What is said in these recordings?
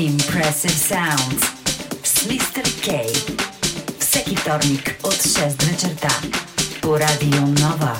Progressive Sounds z Mr. K. Всеки вторник от 6 вечерта по Радио Нова.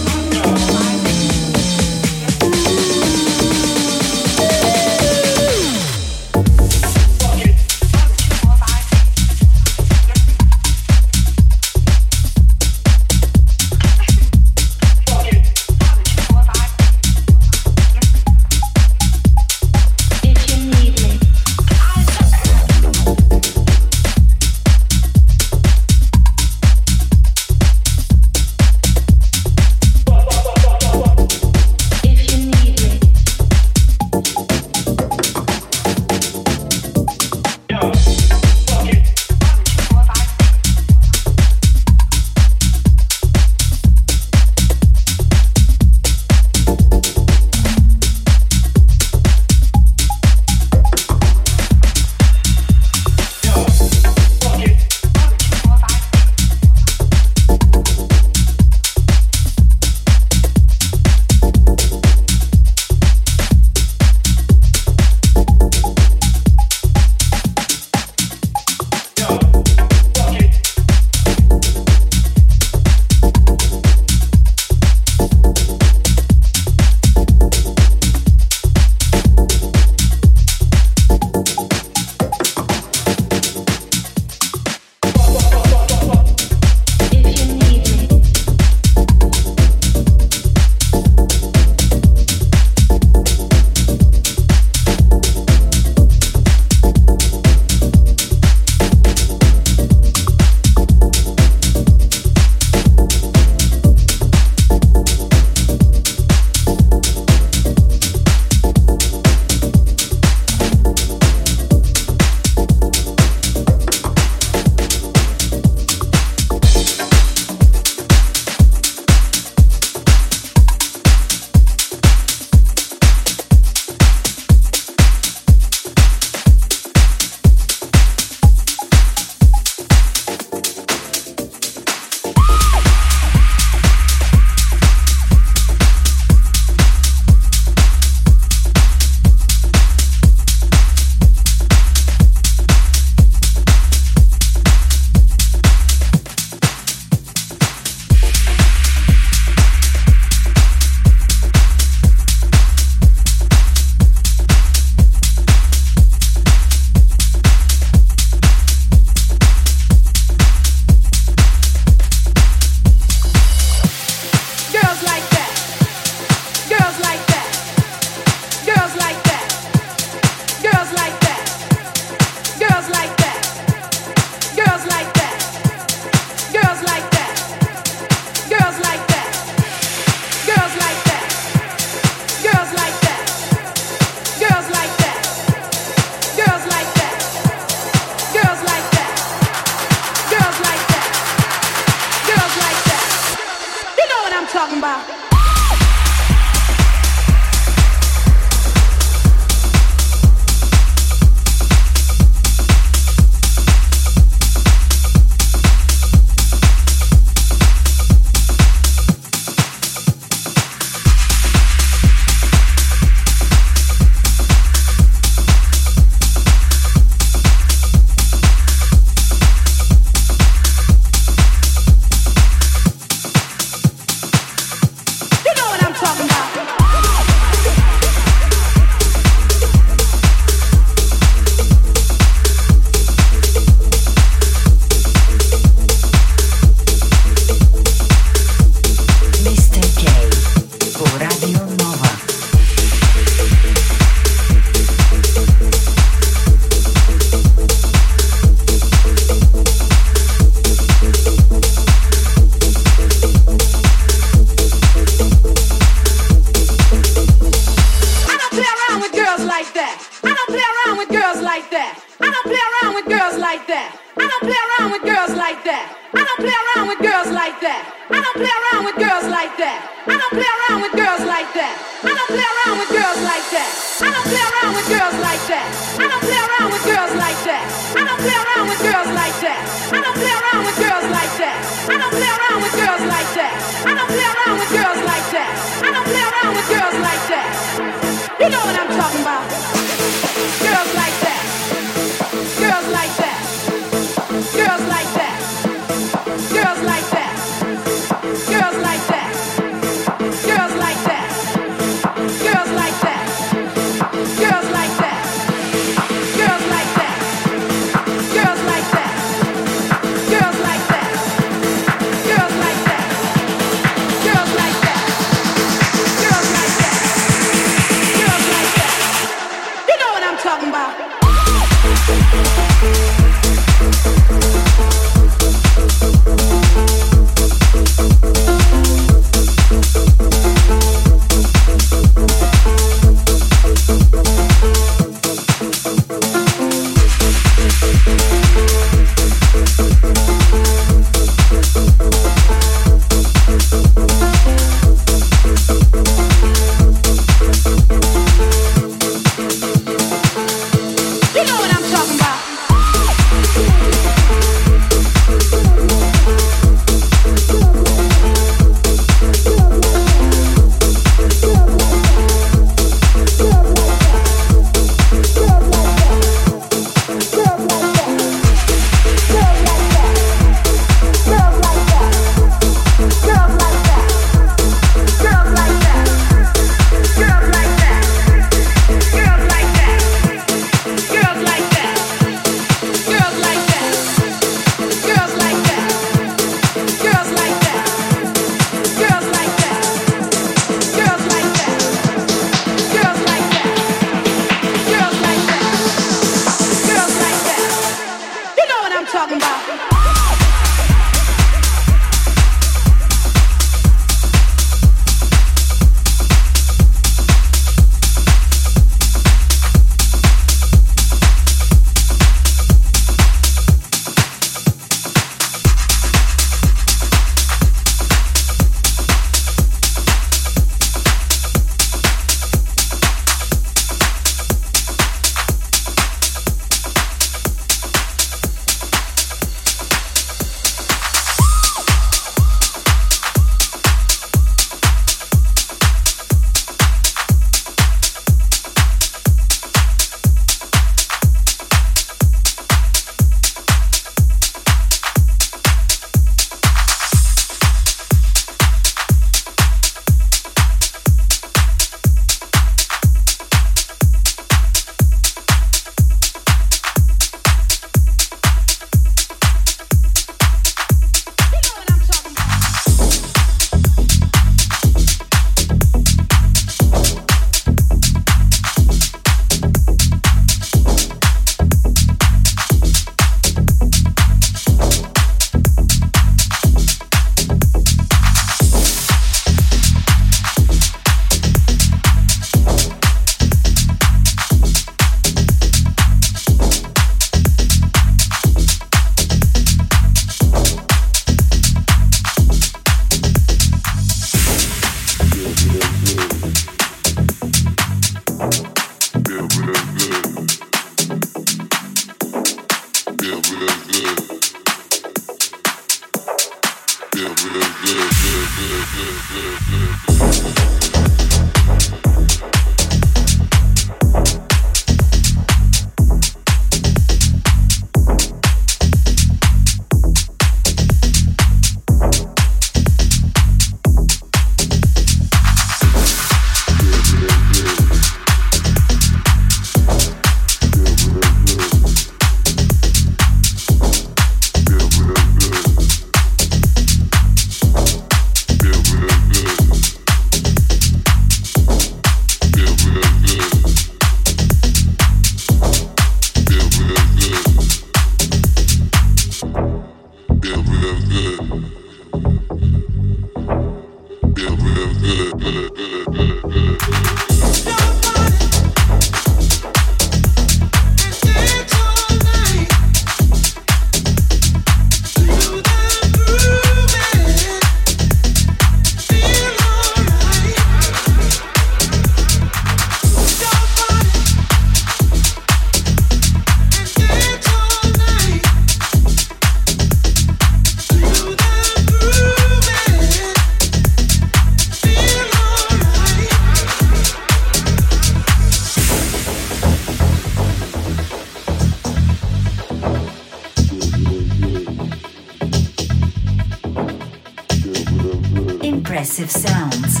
Progressive Sounds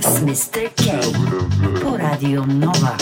z Mr. K po Radio Nova.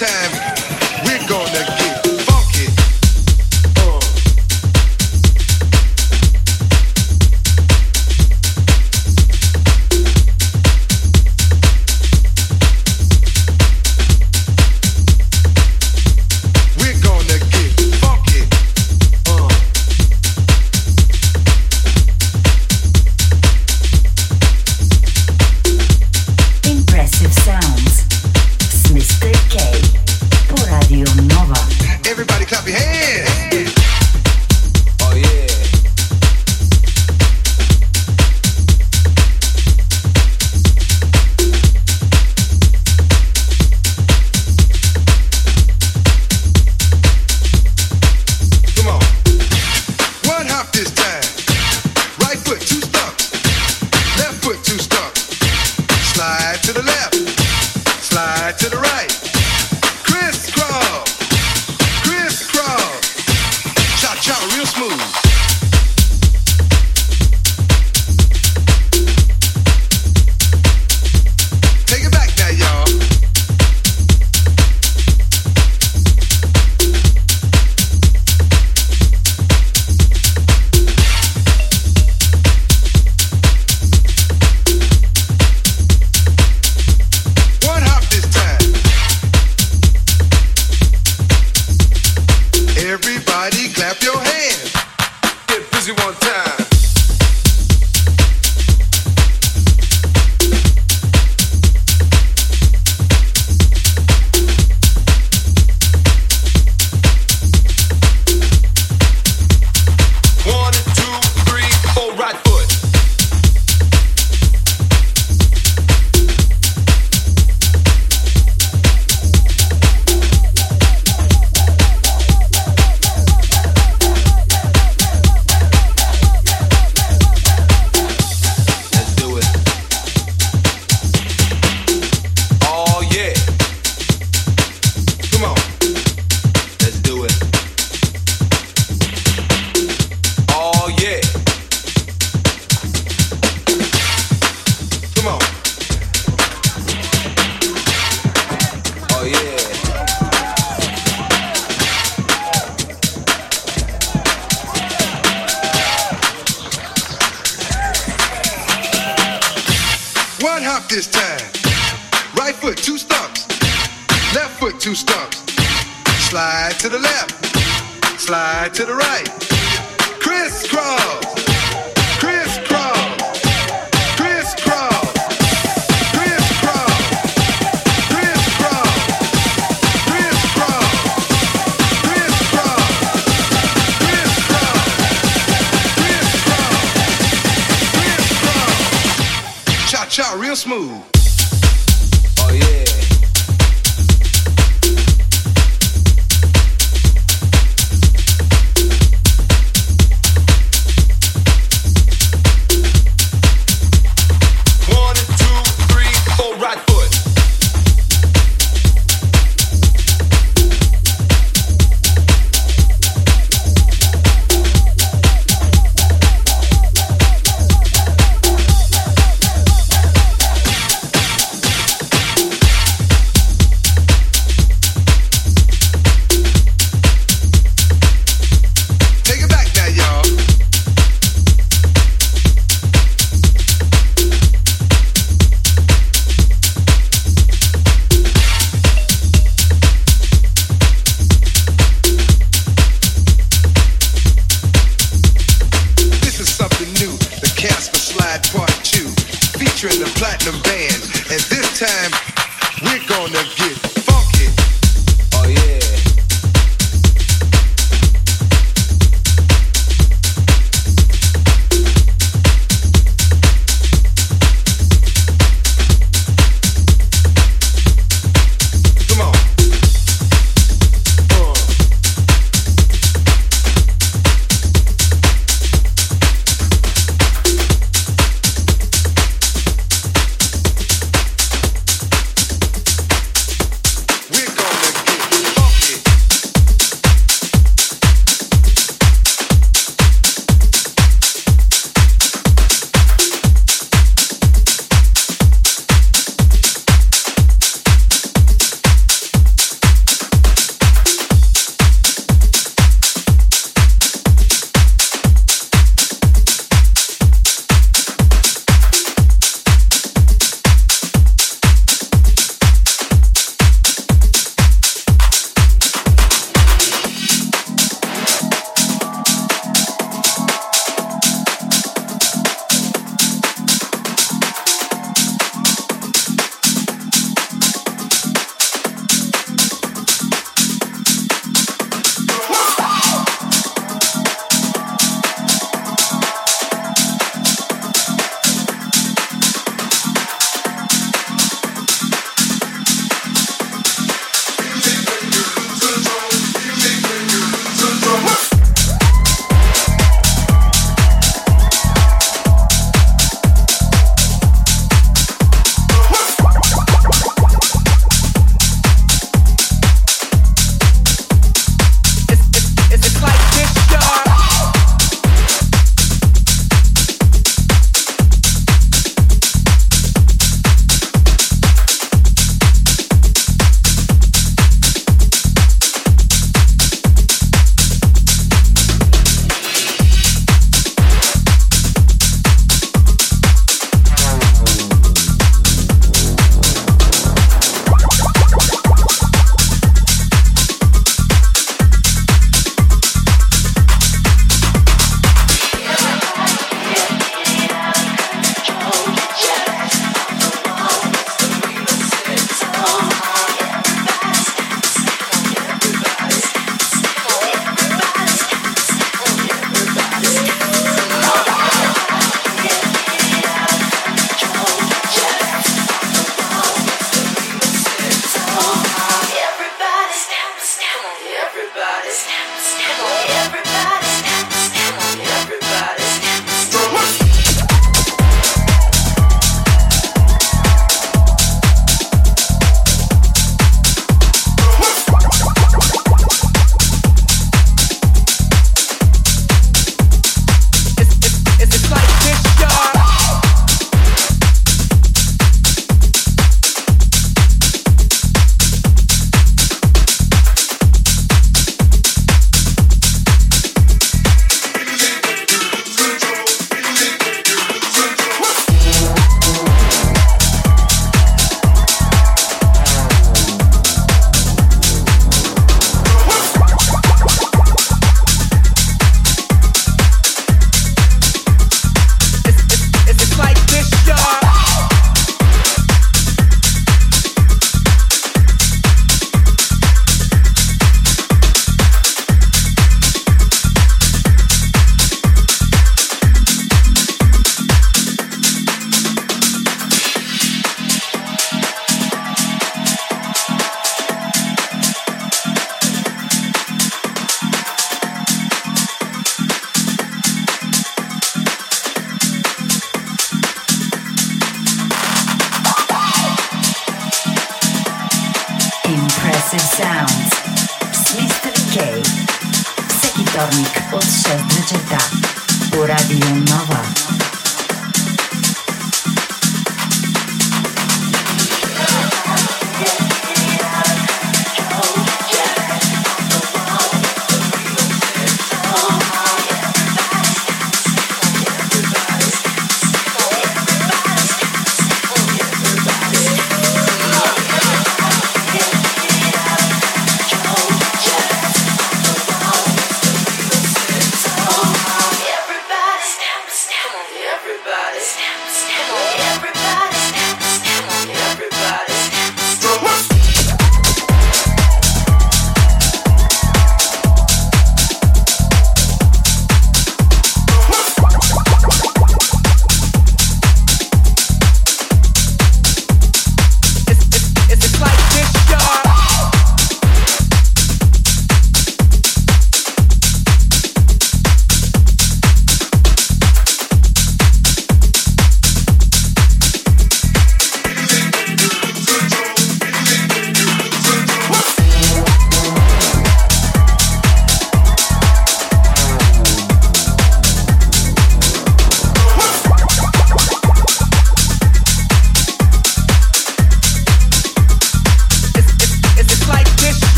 Time,